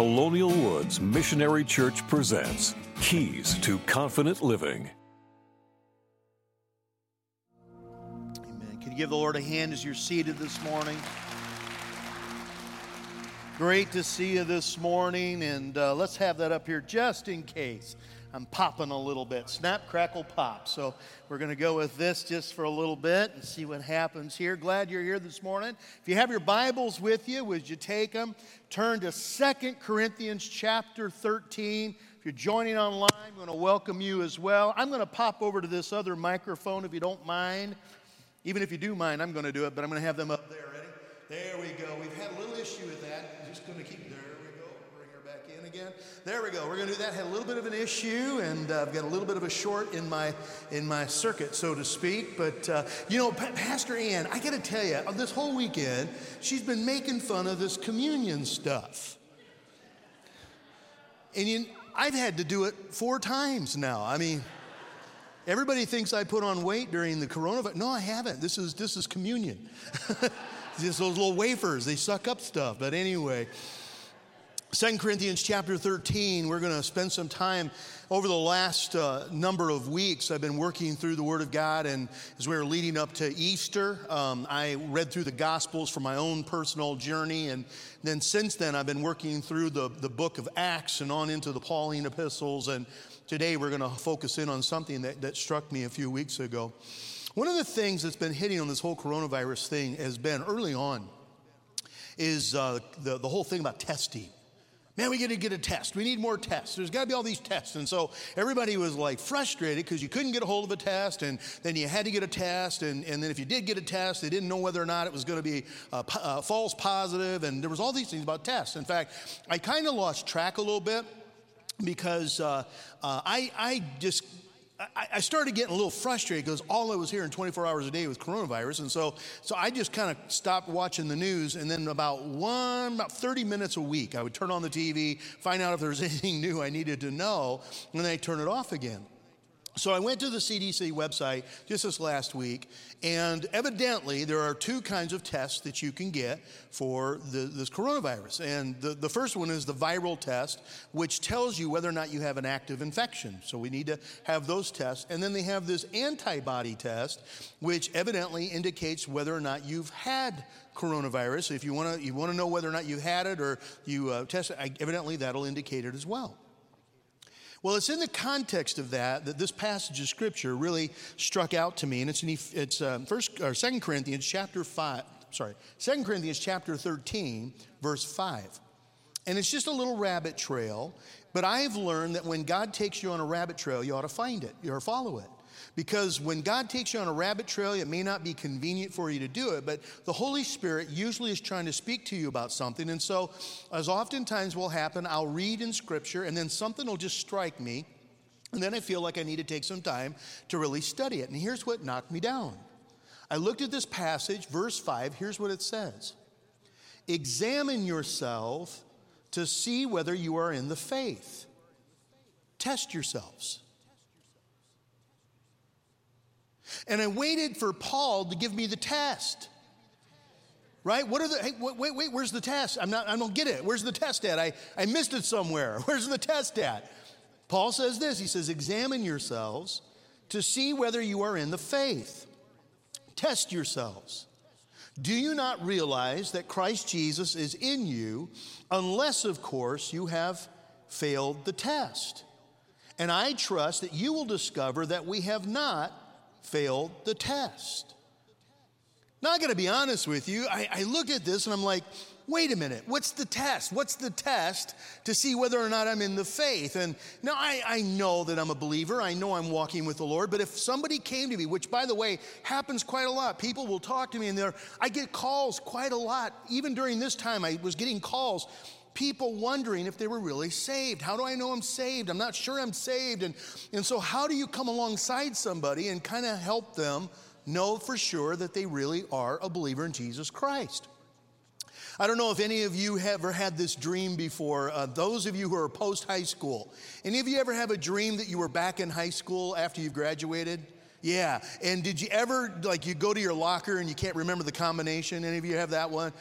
Colonial Woods Missionary Church presents Keys to Confident Living. Amen. Can you give the Lord a hand as you're seated this morning? Great to see you this morning, and uh, let's have that up here just in case. I'm popping a little bit. Snap, crackle, pop. So we're going to go with this just for a little bit and see what happens here. Glad you're here this morning. If you have your Bibles with you, would you take them? Turn to Second Corinthians chapter 13. If you're joining online, I'm going to welcome you as well. I'm going to pop over to this other microphone if you don't mind. Even if you do mind, I'm going to do it, but I'm going to have them up there. Ready? There we go. We've had a little issue with that. I'm just going to keep again. There we go. We're going to do that. Had a little bit of an issue, and uh, I've got a little bit of a short in my in my circuit, so to speak. But uh, you know, pa- Pastor Ann, I got to tell you, this whole weekend, she's been making fun of this communion stuff, and you, I've had to do it four times now. I mean. Everybody thinks I put on weight during the coronavirus. No, I haven't. This is this is communion. Just those little wafers, they suck up stuff. But anyway, Second Corinthians chapter 13, we're going to spend some time over the last uh, number of weeks. I've been working through the Word of God, and as we were leading up to Easter, um, I read through the Gospels for my own personal journey. And then since then, I've been working through the, the book of Acts and on into the Pauline epistles. And today, we're going to focus in on something that, that struck me a few weeks ago. One of the things that's been hitting on this whole coronavirus thing has been early on is uh, the, the whole thing about testing. Man, we got to get a test. We need more tests. There's got to be all these tests. And so everybody was like frustrated because you couldn't get a hold of a test, and then you had to get a test. And, and then if you did get a test, they didn't know whether or not it was going to be uh, uh, false positive. And there was all these things about tests. In fact, I kind of lost track a little bit because uh, uh I, I just I, I started getting a little frustrated because all I was hearing 24 hours a day was coronavirus. And so, so I just kind of stopped watching the news. And then about one, about 30 minutes a week, I would turn on the TV, find out if there was anything new I needed to know, and then I turn it off again. So I went to the CDC website just this last week, and evidently there are two kinds of tests that you can get for the, this coronavirus. And the, the first one is the viral test, which tells you whether or not you have an active infection. So we need to have those tests. And then they have this antibody test, which evidently indicates whether or not you've had coronavirus. If you want to you want to know whether or not you've had it or you uh, test it, evidently that'll indicate it as well. Well, it's in the context of that that this passage of scripture really struck out to me, and it's in it's uh, first or Second Corinthians chapter five. Sorry, Second Corinthians chapter thirteen, verse five, and it's just a little rabbit trail. But I've learned that when God takes you on a rabbit trail, you ought to find it, you ought to follow it. Because when God takes you on a rabbit trail, it may not be convenient for you to do it, but the Holy Spirit usually is trying to speak to you about something. And so, as oftentimes will happen, I'll read in Scripture and then something will just strike me. And then I feel like I need to take some time to really study it. And here's what knocked me down. I looked at this passage, verse 5, here's what it says Examine yourself to see whether you are in the faith. Test yourselves. And I waited for Paul to give me the test. Right? What are the, hey, wait, wait, wait, where's the test? I'm not, I don't get it. Where's the test at? I, I missed it somewhere. Where's the test at? Paul says this He says, Examine yourselves to see whether you are in the faith. Test yourselves. Do you not realize that Christ Jesus is in you, unless, of course, you have failed the test? And I trust that you will discover that we have not failed the test. Now, I gotta be honest with you, I, I looked at this and I'm like, wait a minute, what's the test? What's the test to see whether or not I'm in the faith? And now I, I know that I'm a believer, I know I'm walking with the Lord, but if somebody came to me, which by the way happens quite a lot, people will talk to me and they're, I get calls quite a lot. Even during this time, I was getting calls people wondering if they were really saved. How do I know I'm saved? I'm not sure I'm saved. And, and so, how do you come alongside somebody and kind of help them know for sure that they really are a believer in Jesus Christ? I don't know if any of you have ever had this dream before. Uh, those of you who are post high school, any of you ever have a dream that you were back in high school after you've graduated? Yeah. And did you ever, like, you go to your locker and you can't remember the combination? Any of you have that one?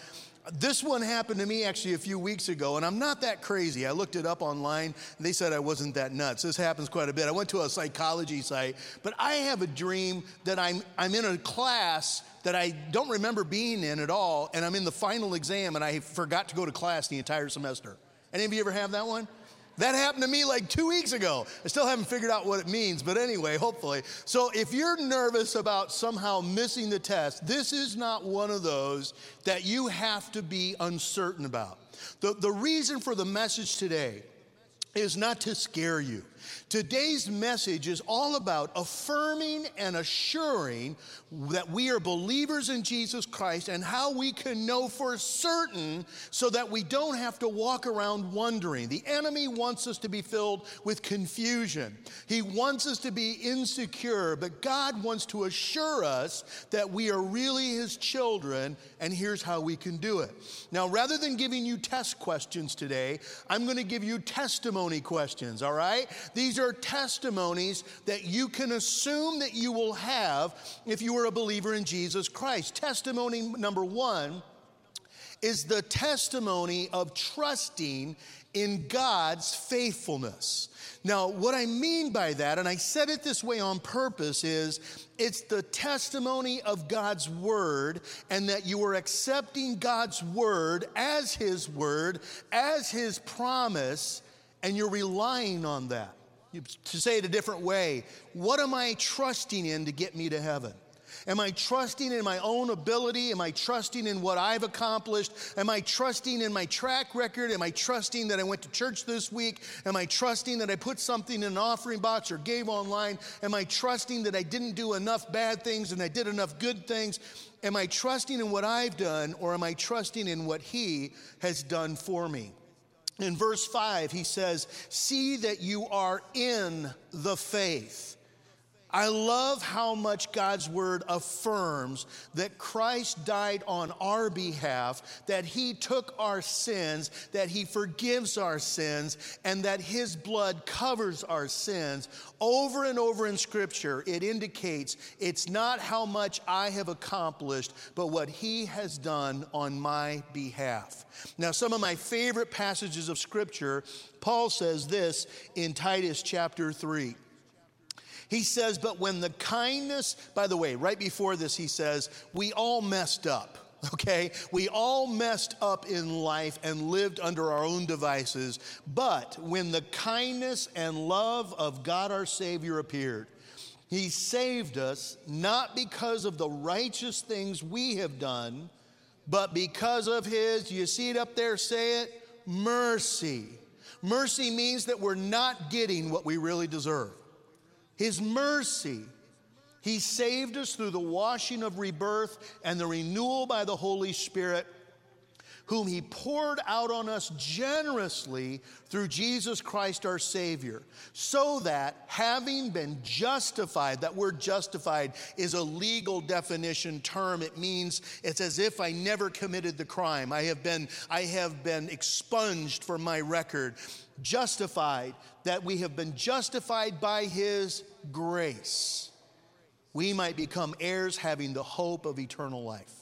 This one happened to me actually a few weeks ago, and I'm not that crazy. I looked it up online, they said I wasn't that nuts. This happens quite a bit. I went to a psychology site, but I have a dream that I'm, I'm in a class that I don't remember being in at all, and I'm in the final exam, and I forgot to go to class the entire semester. Any of you ever have that one? That happened to me like two weeks ago. I still haven't figured out what it means, but anyway, hopefully. So if you're nervous about somehow missing the test, this is not one of those that you have to be uncertain about. The, the reason for the message today is not to scare you. Today's message is all about affirming and assuring that we are believers in Jesus Christ and how we can know for certain so that we don't have to walk around wondering. The enemy wants us to be filled with confusion, he wants us to be insecure, but God wants to assure us that we are really his children, and here's how we can do it. Now, rather than giving you test questions today, I'm going to give you testimony questions, all right? These are testimonies that you can assume that you will have if you are a believer in Jesus Christ. Testimony number one is the testimony of trusting in God's faithfulness. Now, what I mean by that, and I said it this way on purpose, is it's the testimony of God's word, and that you are accepting God's word as His word, as His promise, and you're relying on that. To say it a different way, what am I trusting in to get me to heaven? Am I trusting in my own ability? Am I trusting in what I've accomplished? Am I trusting in my track record? Am I trusting that I went to church this week? Am I trusting that I put something in an offering box or gave online? Am I trusting that I didn't do enough bad things and I did enough good things? Am I trusting in what I've done or am I trusting in what He has done for me? In verse 5, he says, See that you are in the faith. I love how much God's word affirms that Christ died on our behalf, that he took our sins, that he forgives our sins, and that his blood covers our sins. Over and over in scripture, it indicates it's not how much I have accomplished, but what he has done on my behalf. Now, some of my favorite passages of scripture, Paul says this in Titus chapter 3. He says, But when the kindness, by the way, right before this, he says, We all messed up. Okay, we all messed up in life and lived under our own devices. But when the kindness and love of God our Savior appeared, He saved us not because of the righteous things we have done, but because of His, you see it up there, say it, mercy. Mercy means that we're not getting what we really deserve. His mercy. He saved us through the washing of rebirth and the renewal by the Holy Spirit, whom He poured out on us generously through Jesus Christ our Savior, so that having been justified, that word justified is a legal definition term. It means it's as if I never committed the crime. I have been, I have been expunged from my record justified, that we have been justified by His grace, we might become heirs having the hope of eternal life.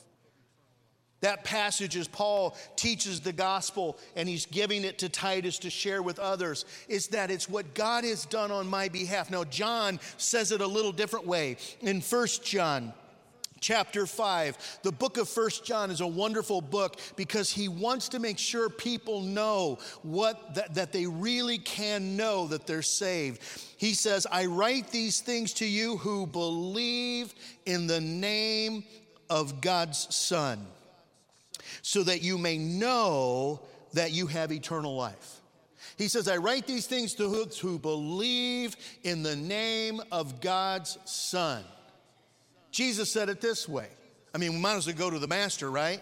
That passage, as Paul teaches the gospel and he's giving it to Titus to share with others, is that it's what God has done on my behalf. Now, John says it a little different way. In First John, chapter 5 the book of first john is a wonderful book because he wants to make sure people know what that, that they really can know that they're saved he says i write these things to you who believe in the name of god's son so that you may know that you have eternal life he says, I write these things to those who believe in the name of God's Son. Jesus said it this way. I mean, we might as well go to the master, right?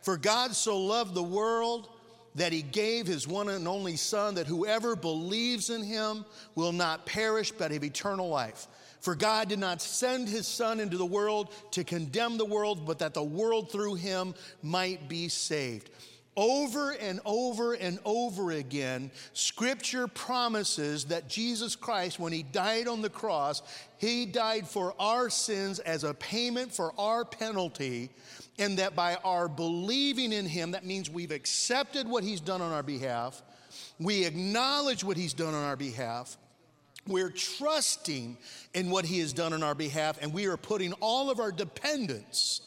For God so loved the world that he gave his one and only Son, that whoever believes in him will not perish but have eternal life. For God did not send his Son into the world to condemn the world, but that the world through him might be saved. Over and over and over again, Scripture promises that Jesus Christ, when He died on the cross, He died for our sins as a payment for our penalty, and that by our believing in Him, that means we've accepted what He's done on our behalf, we acknowledge what He's done on our behalf. We're trusting in what He has done on our behalf, and we are putting all of our dependence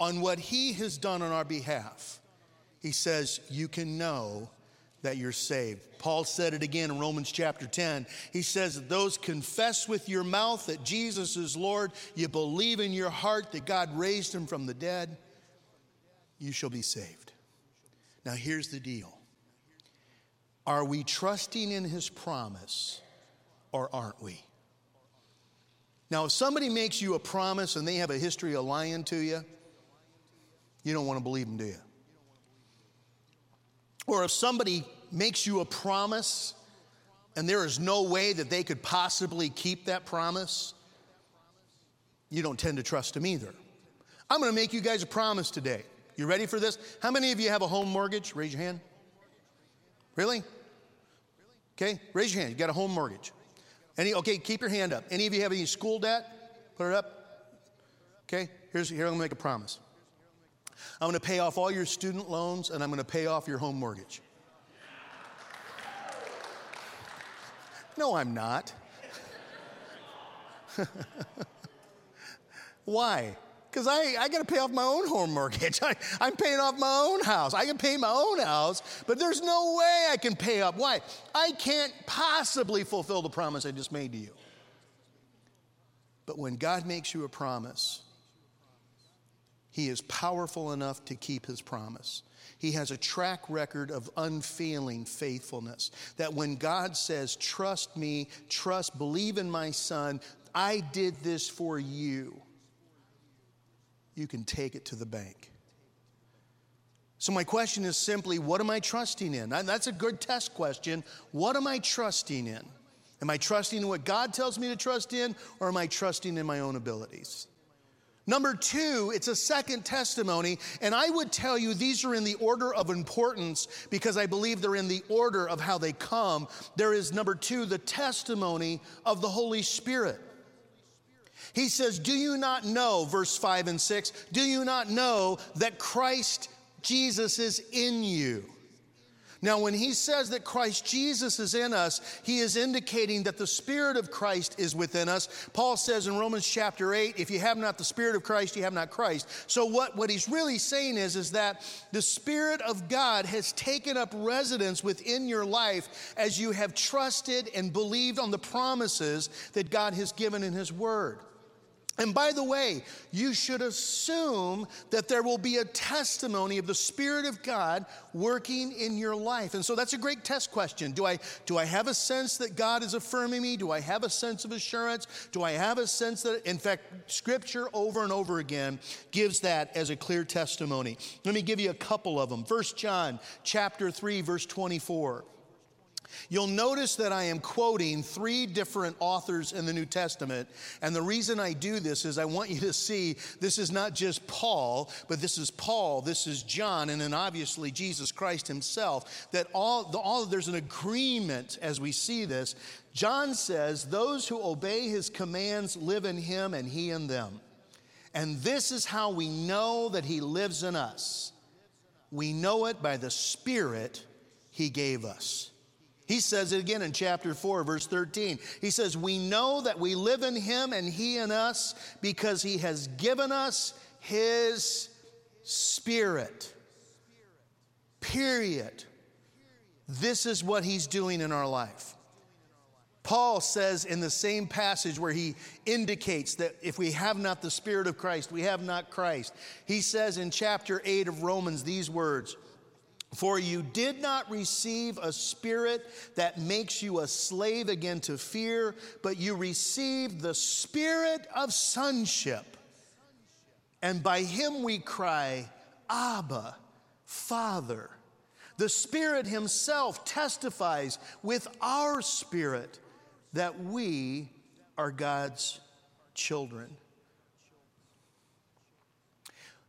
on what He has done on our behalf he says, You can know that you're saved. Paul said it again in Romans chapter 10. He says that those confess with your mouth that Jesus is Lord, you believe in your heart that God raised him from the dead, you shall be saved. Now, here's the deal Are we trusting in his promise or aren't we? Now, if somebody makes you a promise and they have a history of lying to you, you don't want to believe them, do you? Or if somebody makes you a promise and there is no way that they could possibly keep that promise, you don't tend to trust them either. I'm gonna make you guys a promise today. You ready for this? How many of you have a home mortgage? Raise your hand. Really? Okay, raise your hand. You got a home mortgage. Any, okay, keep your hand up. Any of you have any school debt? Put it up. Okay, here's, here I'm gonna make a promise. I'm to pay off all your student loans and I'm to pay off your home mortgage. No, I'm not. Why? Because I, I got to pay off my own home mortgage. I, I'm paying off my own house. I can pay my own house, but there's no way I can pay up. Why? I can't possibly fulfill the promise I just made to you. But when God makes you a promise, he is powerful enough to keep his promise. He has a track record of unfailing faithfulness. That when God says, Trust me, trust, believe in my son, I did this for you, you can take it to the bank. So, my question is simply, what am I trusting in? That's a good test question. What am I trusting in? Am I trusting in what God tells me to trust in, or am I trusting in my own abilities? Number two, it's a second testimony, and I would tell you these are in the order of importance because I believe they're in the order of how they come. There is number two, the testimony of the Holy Spirit. He says, Do you not know, verse 5 and 6, do you not know that Christ Jesus is in you? Now, when he says that Christ Jesus is in us, he is indicating that the Spirit of Christ is within us. Paul says in Romans chapter 8, if you have not the Spirit of Christ, you have not Christ. So, what, what he's really saying is, is that the Spirit of God has taken up residence within your life as you have trusted and believed on the promises that God has given in his word. And by the way, you should assume that there will be a testimony of the Spirit of God working in your life. And so that's a great test question. Do I, do I have a sense that God is affirming me? Do I have a sense of assurance? Do I have a sense that, in fact, Scripture over and over again gives that as a clear testimony? Let me give you a couple of them. First John chapter 3, verse 24. You'll notice that I am quoting three different authors in the New Testament. And the reason I do this is I want you to see this is not just Paul, but this is Paul, this is John, and then obviously Jesus Christ himself. That all, the, all there's an agreement as we see this. John says, Those who obey his commands live in him and he in them. And this is how we know that he lives in us. We know it by the Spirit he gave us. He says it again in chapter 4, verse 13. He says, We know that we live in him and he in us because he has given us his spirit. Period. This is what he's doing in our life. Paul says in the same passage where he indicates that if we have not the Spirit of Christ, we have not Christ. He says in chapter 8 of Romans these words for you did not receive a spirit that makes you a slave again to fear, but you received the spirit of sonship. And by him we cry, Abba, Father. The Spirit Himself testifies with our spirit that we are God's children.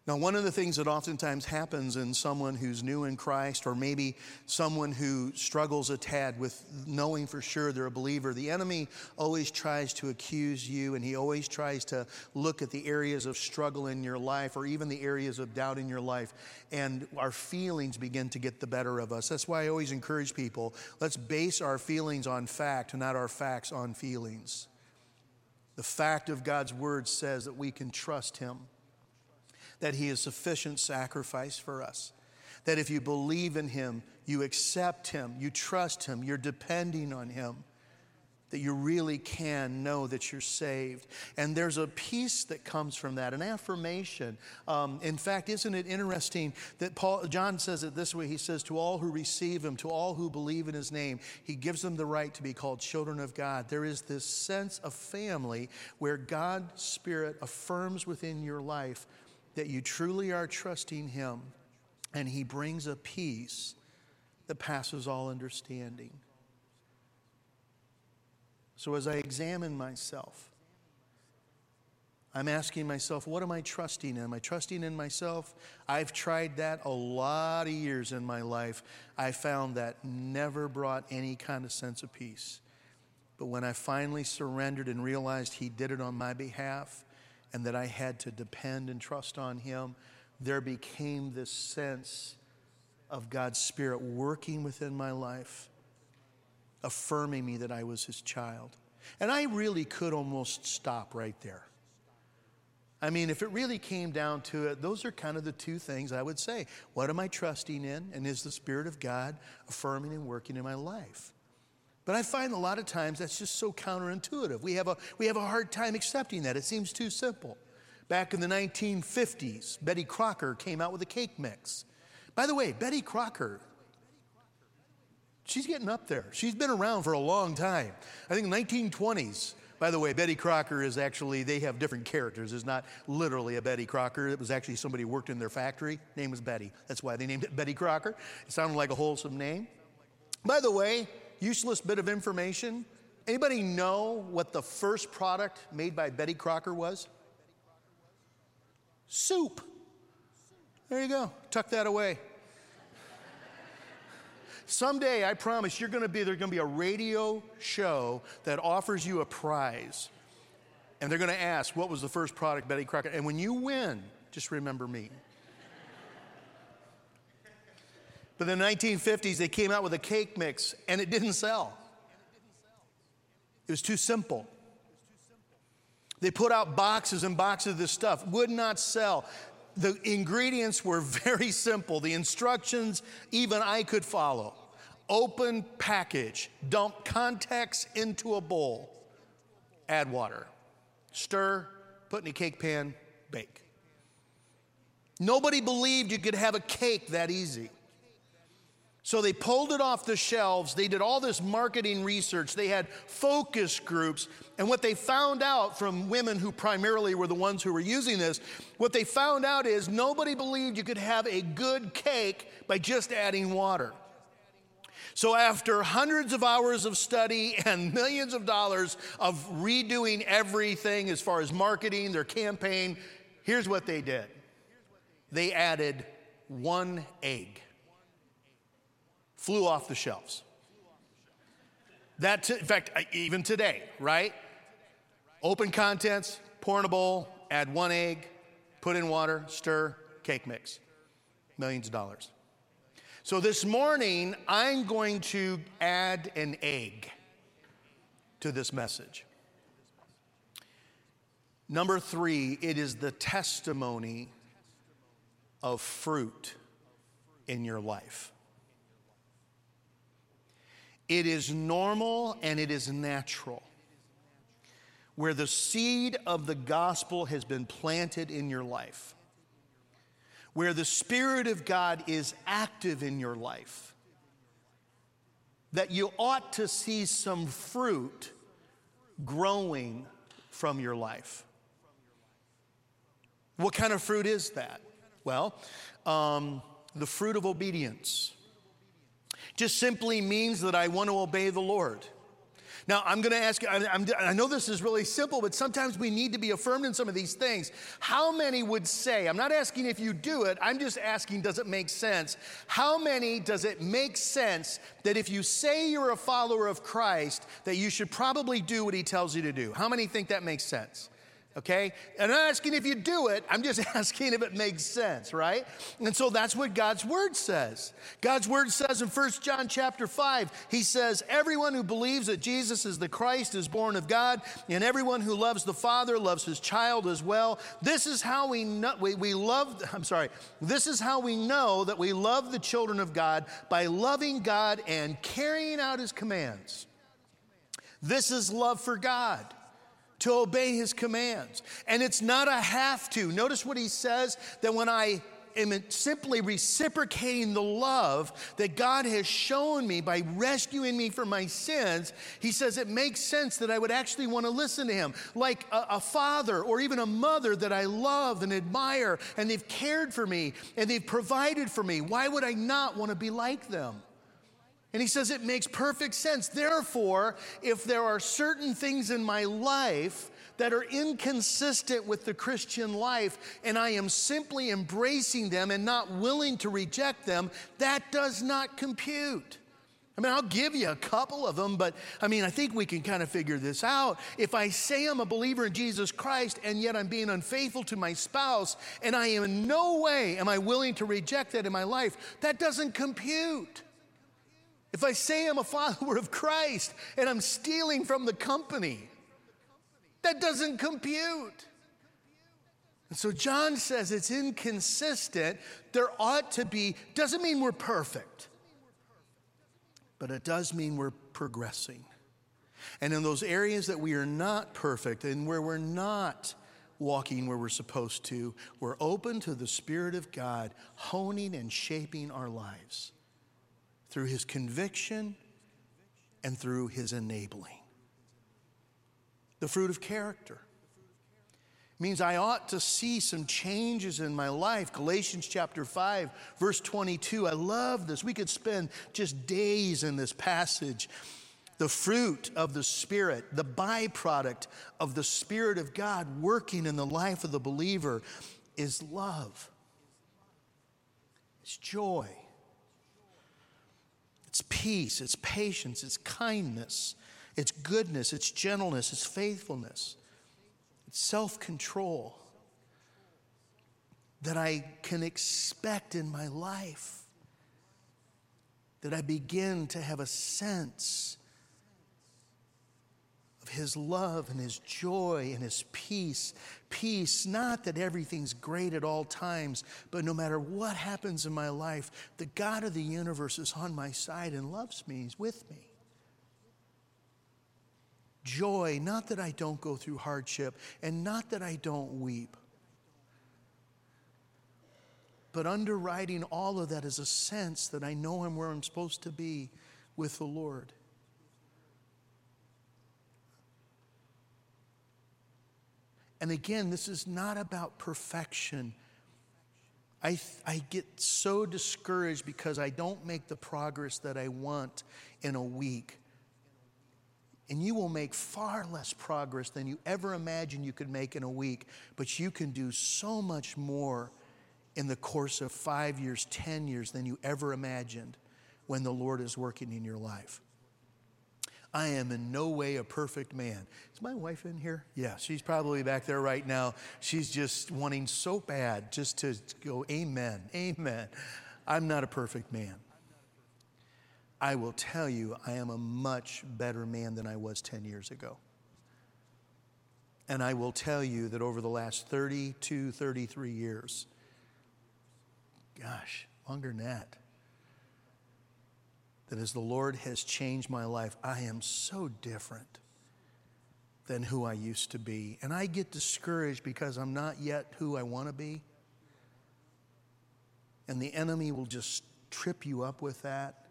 Now, one of the things that oftentimes happens in someone who's new in Christ, or maybe someone who struggles a tad with knowing for sure they're a believer, the enemy always tries to accuse you and he always tries to look at the areas of struggle in your life or even the areas of doubt in your life. And our feelings begin to get the better of us. That's why I always encourage people let's base our feelings on fact, not our facts on feelings. The fact of God's word says that we can trust him that He is sufficient sacrifice for us. That if you believe in Him, you accept Him, you trust Him, you're depending on Him, that you really can know that you're saved. And there's a peace that comes from that, an affirmation. Um, in fact, isn't it interesting that Paul, John says it this way? He says, To all who receive Him, to all who believe in His name, He gives them the right to be called children of God. There is this sense of family where God's Spirit affirms within your life that you truly are trusting Him and He brings a peace that passes all understanding. So as I examine myself, I'm asking myself, what am I trusting in? Am I trusting in myself? I've tried that a lot of years in my life. I found that never brought any kind of sense of peace. But when I finally surrendered and realized He did it on my behalf, and that I had to depend and trust on Him, there became this sense of God's Spirit working within my life, affirming me that I was His child. And I really could almost stop right there. I mean, if it really came down to it, those are kind of the two things I would say. What am I trusting in? And is the Spirit of God affirming and working in my life? But I find a lot of times that's just so counterintuitive. We have a, we have a hard time accepting that. It seems too simple. Back in the 1950s, Betty Crocker came out with a cake mix. By the way, Betty Crocker, she's getting up there. She's been around for a long time. I think 1920s. By the way, Betty Crocker is actually, they have different characters. It's not literally a Betty Crocker. It was actually somebody who worked in their factory. Name was Betty. That's why they named it Betty Crocker. It sounded like a wholesome name. By the way, useless bit of information. Anybody know what the first product made by Betty Crocker was? Soup. There you go. Tuck that away. Someday, I promise, you're going to be there's going to be a radio show that offers you a prize, and they're going to ask, "What was the first product Betty Crocker?" And when you win, just remember me. But in the 1950s, they came out with a cake mix and it didn't sell. It was too simple. They put out boxes and boxes of this stuff, would not sell. The ingredients were very simple. The instructions, even I could follow. Open package, dump contacts into a bowl, add water, stir, put in a cake pan, bake. Nobody believed you could have a cake that easy. So they pulled it off the shelves. They did all this marketing research. They had focus groups. And what they found out from women who primarily were the ones who were using this, what they found out is nobody believed you could have a good cake by just adding water. So, after hundreds of hours of study and millions of dollars of redoing everything as far as marketing, their campaign, here's what they did they added one egg flew off the shelves. That, t- in fact, even today, right? Open contents, pour in a bowl, add one egg, put in water, stir, cake mix. Millions of dollars. So this morning, I'm going to add an egg to this message. Number three, it is the testimony of fruit in your life. It is normal and it is natural. Where the seed of the gospel has been planted in your life, where the Spirit of God is active in your life, that you ought to see some fruit growing from your life. What kind of fruit is that? Well, um, the fruit of obedience just simply means that I want to obey the Lord. Now, I'm going to ask you, I, I, know this is really simple, but sometimes we need to be affirmed in some of these things. How many would say, I'm not asking if you do it, I'm just asking, does it make sense? How many does it make sense that if you say you're a follower of Christ, that you should probably do what he tells you to do? How many think that makes sense? Okay? And I'm not asking if you do it, I'm just asking if it makes sense, right? And so that's what God's word says. God's word says in 1 John chapter 5, he says, Everyone who believes that Jesus is the Christ is born of God, and everyone who loves the Father loves his child as well. This is how we know we, we love, I'm sorry, this is how we know that we love the children of God by loving God and carrying out his commands. This is love for God to obey his commands. And it's not a have to. Notice what he says that when I am simply reciprocating the love that God has shown me by rescuing me from my sins, he says it makes sense that I would actually want to listen to him. Like a, a, father or even a mother that I love and admire, and they've cared for me and they've provided for me. Why would I not want to be like them? And he says it makes perfect sense. Therefore, if there are certain things in my life that are inconsistent with the Christian life, and I am simply embracing them and not willing to reject them, that does not compute. I mean, I'll give you a couple of them, but I mean, I think we can kind of figure this out. If I say I'm a believer in Jesus Christ and yet I'm being unfaithful to my spouse, and I am in no way am I willing to reject that in my life, that doesn't compute. If I say I'm a follower of Christ and I'm stealing from the company, that doesn't compute. And so John says it's inconsistent. There ought to be, doesn't mean we're perfect, but it does mean we're progressing. And in those areas that we are not perfect and where we're not walking where we're supposed to, we're open to the Spirit of God honing and shaping our lives through his conviction and through his enabling. The fruit of character means I ought to see some changes in my life. Galatians chapter 5, verse 22. I love this. We could spend just days in this passage. The fruit of the Spirit, the byproduct of the Spirit of God working in the life of the believer is love, it's joy, it's peace, it's patience, it's kindness, it's goodness, it's gentleness, it's faithfulness, it's self control that I can expect in my life. That I begin to have a sense his love and his joy and his peace. Peace, not that everything's great at all times, but no matter what happens in my life, the God of the universe is on my side and loves me, he's with me. Joy, not that I don't go through hardship and not that I don't weep, but underwriting all of that is a sense that I know I'm where I'm supposed to be with the Lord. And again, this is not about perfection. I, I get so discouraged because I don't make the progress that I want in a week. And you will make far less progress than you ever imagined you could make in a week, but you can do so much more in the course of five years, 10 years than you ever imagined when the Lord is working in your life. I am in no way a perfect man. Is my wife in here? Yeah, she's probably back there right now. She's just wanting so bad just to go, Amen, Amen. I'm not a perfect man. I will tell you, I am a much better man than I was 10 years ago. And I will tell you that over the last 32, 33 years, gosh, longer than that, that as the Lord has changed my life, I am so different than who I used to be. And I get discouraged because I'm not yet who I want to be. And the enemy will just trip you up with that.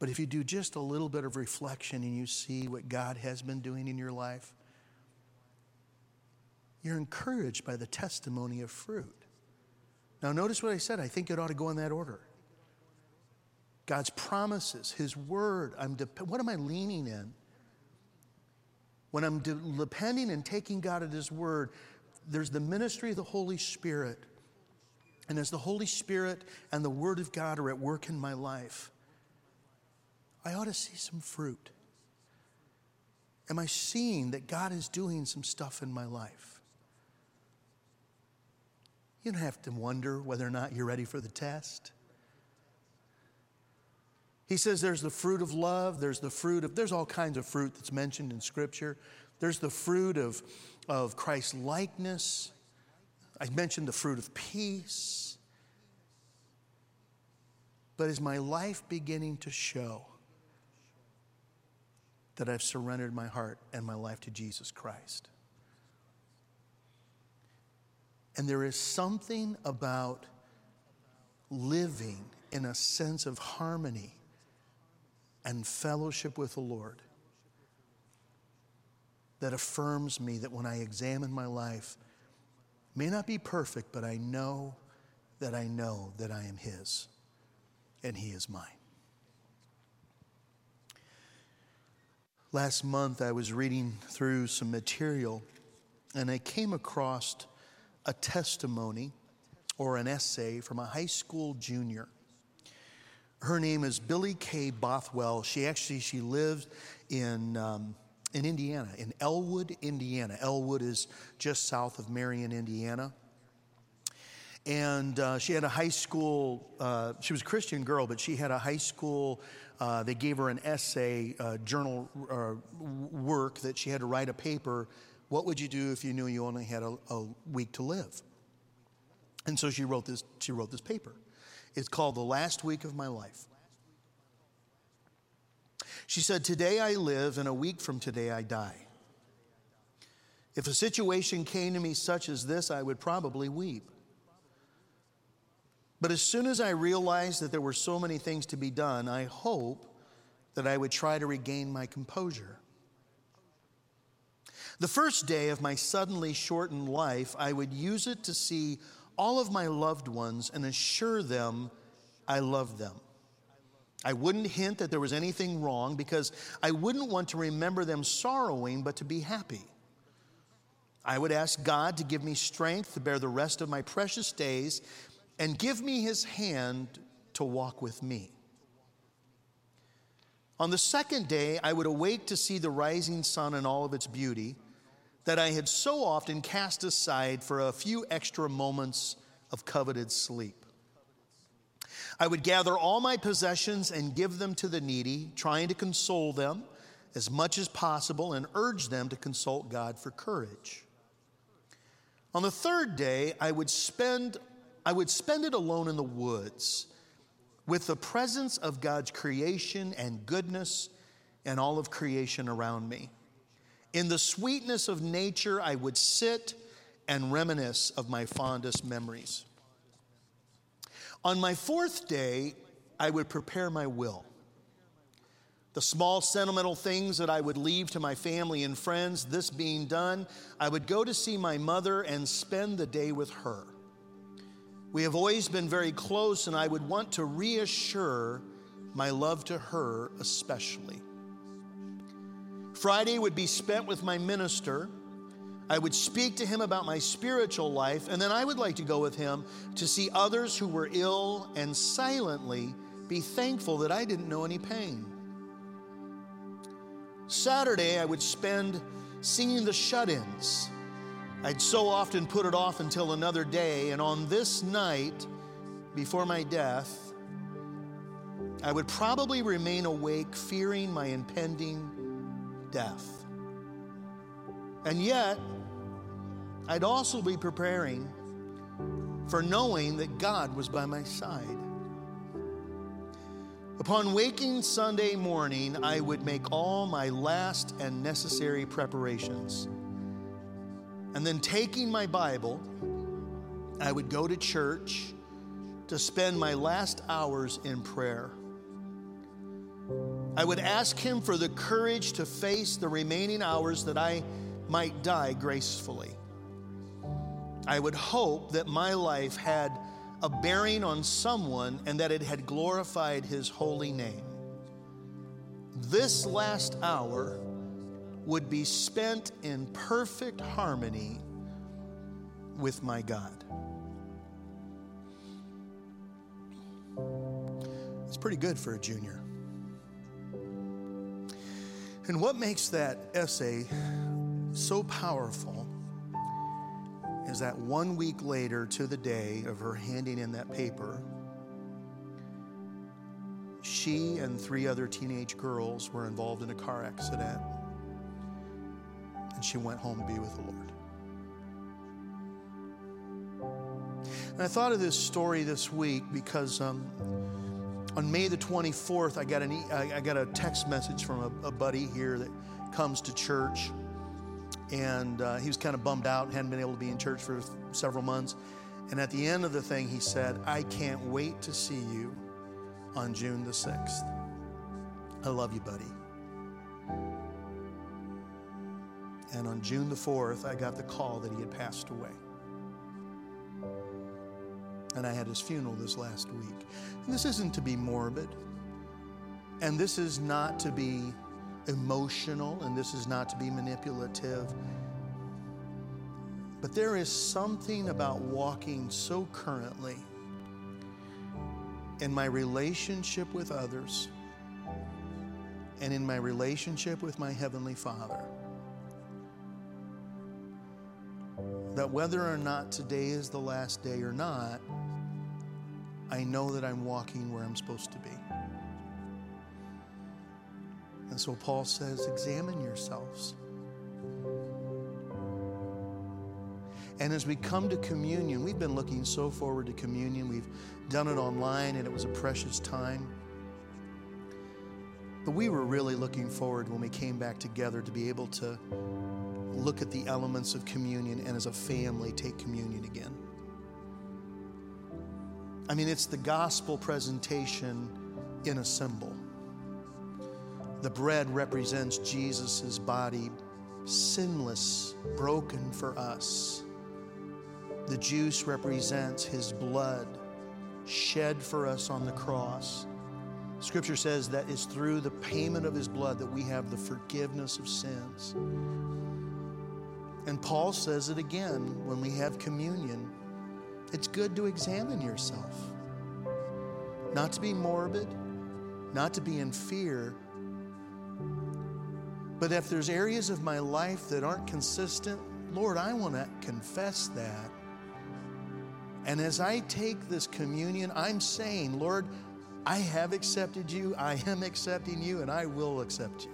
But if you do just a little bit of reflection and you see what God has been doing in your life, you're encouraged by the testimony of fruit. Now, notice what I said. I think it ought to go in that order God's promises, His word. I'm dep- what am I leaning in? When I'm de- depending and taking God at His word, there's the ministry of the Holy Spirit. And as the Holy Spirit and the Word of God are at work in my life, I ought to see some fruit. Am I seeing that God is doing some stuff in my life? You don't have to wonder whether or not you're ready for the test. He says there's the fruit of love, there's the fruit of, there's all kinds of fruit that's mentioned in Scripture. There's the fruit of, of Christ likeness. I mentioned the fruit of peace. But is my life beginning to show that I've surrendered my heart and my life to Jesus Christ? And there is something about living in a sense of harmony and fellowship with the Lord that affirms me that when I examine my life, may not be perfect, but I know that I know that I am His and He is mine. Last month, I was reading through some material and I came across a testimony or an essay from a high school junior. Her name is Billy K. Bothwell. She actually she lived in um, in Indiana, in Elwood, Indiana. Elwood is just south of Marion, Indiana. And uh, she had a high school, uh, she was a Christian girl, but she had a high school, uh, they gave her an essay, journal uh, work that she had to write a paper. What would you do if you knew you only had a, a week to live? And so she wrote this, she wrote this paper. It's called The Last Week of My Life. She said, Today I live, and a week from today I die. If a situation came to me such as this, I would probably weep. But as soon as I realized that there were so many things to be done, I hope that I would try to regain my composure. The first day of my suddenly shortened life, I would use it to see all of my loved ones and assure them I love them. I wouldn't hint that there was anything wrong because I wouldn't want to remember them sorrowing, but to be happy. I would ask God to give me strength to bear the rest of my precious days and give me his hand to walk with me. On the second day, I would awake to see the rising sun in all of its beauty that I had so often cast aside for a few extra moments of coveted sleep. I would gather all my possessions and give them to the needy, trying to console them as much as possible and urge them to consult God for courage. On the third day, I would spend I would spend it alone in the woods with the presence of God's creation and goodness and all of creation around me. In the sweetness of nature, I would sit and reminisce of my fondest memories. On my fourth day, I would prepare my will. The small sentimental things that I would leave to my family and friends, this being done, I would go to see my mother and spend the day with her. We have always been very close, and I would want to reassure my love to her especially. Friday would be spent with my minister. I would speak to him about my spiritual life, and then I would like to go with him to see others who were ill and silently be thankful that I didn't know any pain. Saturday, I would spend seeing the shut ins I'd so often put it off until another day, and on this night, before my death, I would probably remain awake, fearing my impending death. And yet, I'd also be preparing for knowing that God was by my side. Upon waking Sunday morning, I would make all my last and necessary preparations. And then taking my Bible, I would go to church to spend my last hours in prayer. I would ask Him for the courage to face the remaining hours that I might die gracefully. I would hope that my life had a bearing on someone and that it had glorified his holy name. This last hour would be spent in perfect harmony with my God. It's pretty good for a junior. And what makes that essay so powerful is that one week later to the day of her handing in that paper, she and three other teenage girls were involved in a car accident, and she went home to be with the Lord. And I thought of this story this week because um, on May the 24th, I got, an I got a text message from a, a buddy here that comes to church and uh, he was kind of bummed out, hadn't been able to be in church for several months. And at the end of the thing, he said, I can't wait to see you on June the 6th. I love you, buddy. And on June the 4th, I got the call that he had passed away. And I had his funeral this last week. And this isn't to be morbid, and this is not to be emotional, and this is not to be manipulative. But there is something about walking so currently in my relationship with others and in my relationship with my Heavenly Father that whether or not today is the last day or not, I know that I'm walking where I'm supposed to be. And so Paul says, examine yourselves. And as we come to communion, we've been looking so forward to communion. We've done it online, and it was a precious time. But we were really looking forward when we came back together to be able to look at the elements of communion and as a family take communion again. I mean, it's the gospel presentation in a symbol. The bread represents Jesus' body, sinless, broken for us. The juice represents his blood, shed for us on the cross. Scripture says that it's through the payment of his blood that we have the forgiveness of sins. And Paul says it again when we have communion. It's good to examine yourself, not to be morbid, not to be in fear but if there's areas of my life that aren't consistent, Lord, I want to confess that. And as I take this communion, I'm saying, Lord, I have accepted you, I am accepting you, and I will accept you.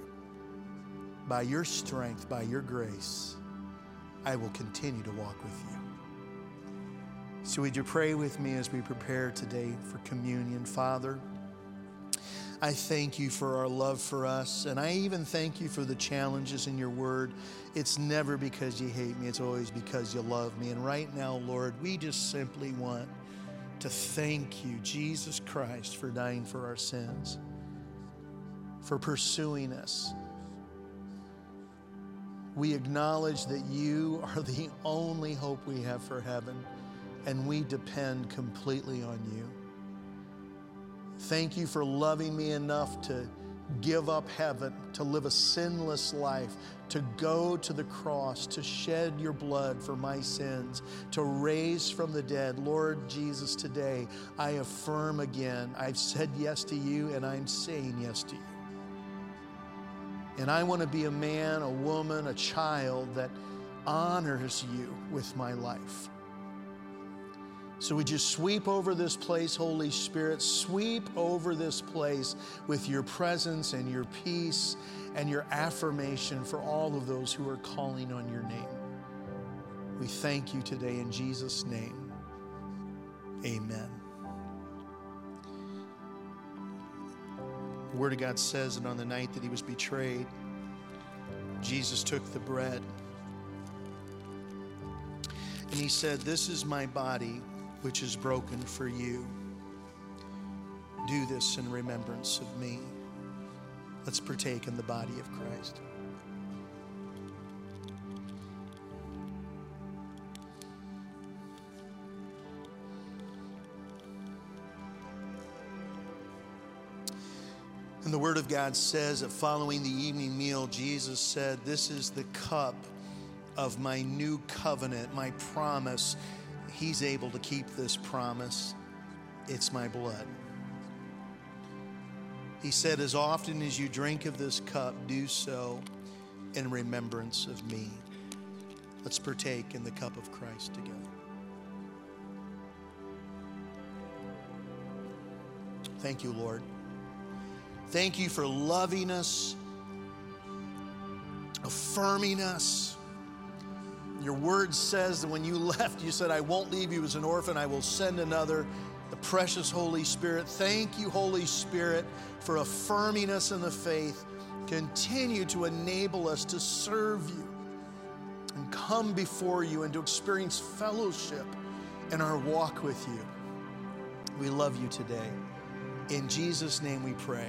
By your strength, by your grace, I will continue to walk with you. So, would you pray with me as we prepare today for communion? Father, I thank you for our love for us. And I even thank you for the challenges in your word. It's never because you hate me, it's always because you love me. And right now, Lord, we just simply want to thank you, Jesus Christ, for dying for our sins, for pursuing us. We acknowledge that you are the only hope we have for heaven, and we depend completely on you. Thank you for loving me enough to give up heaven, to live a sinless life, to go to the cross, to shed your blood for my sins, to raise from the dead. Lord Jesus, today I affirm again, I've said yes to you and I'm saying yes to you. And I want to be a man, a woman, a child that honors you with my life. So would you sweep over this place, Holy Spirit? Sweep over this place with your presence and your peace and your affirmation for all of those who are calling on your name. We thank you today in Jesus' name. Amen. The Word of God says that on the night that he was betrayed, Jesus took the bread and he said, This is my body which is broken for you. Do this in remembrance of me. Let's partake in the body of Christ. And the Word of God says that following the evening meal, Jesus said, This is the cup of my new covenant, my promise He's able to keep this promise. It's my blood. He said, As often as you drink of this cup, do so in remembrance of me. Let's partake in the cup of Christ together. Thank you, Lord. Thank you for loving us, affirming us. Your word says that when you left, you said, I won't leave you as an orphan, I will send another, the precious Holy Spirit. Thank you, Holy Spirit, for affirming us in the faith. Continue to enable us to serve you and come before you and to experience fellowship in our walk with you. We love you today. In Jesus' name we pray.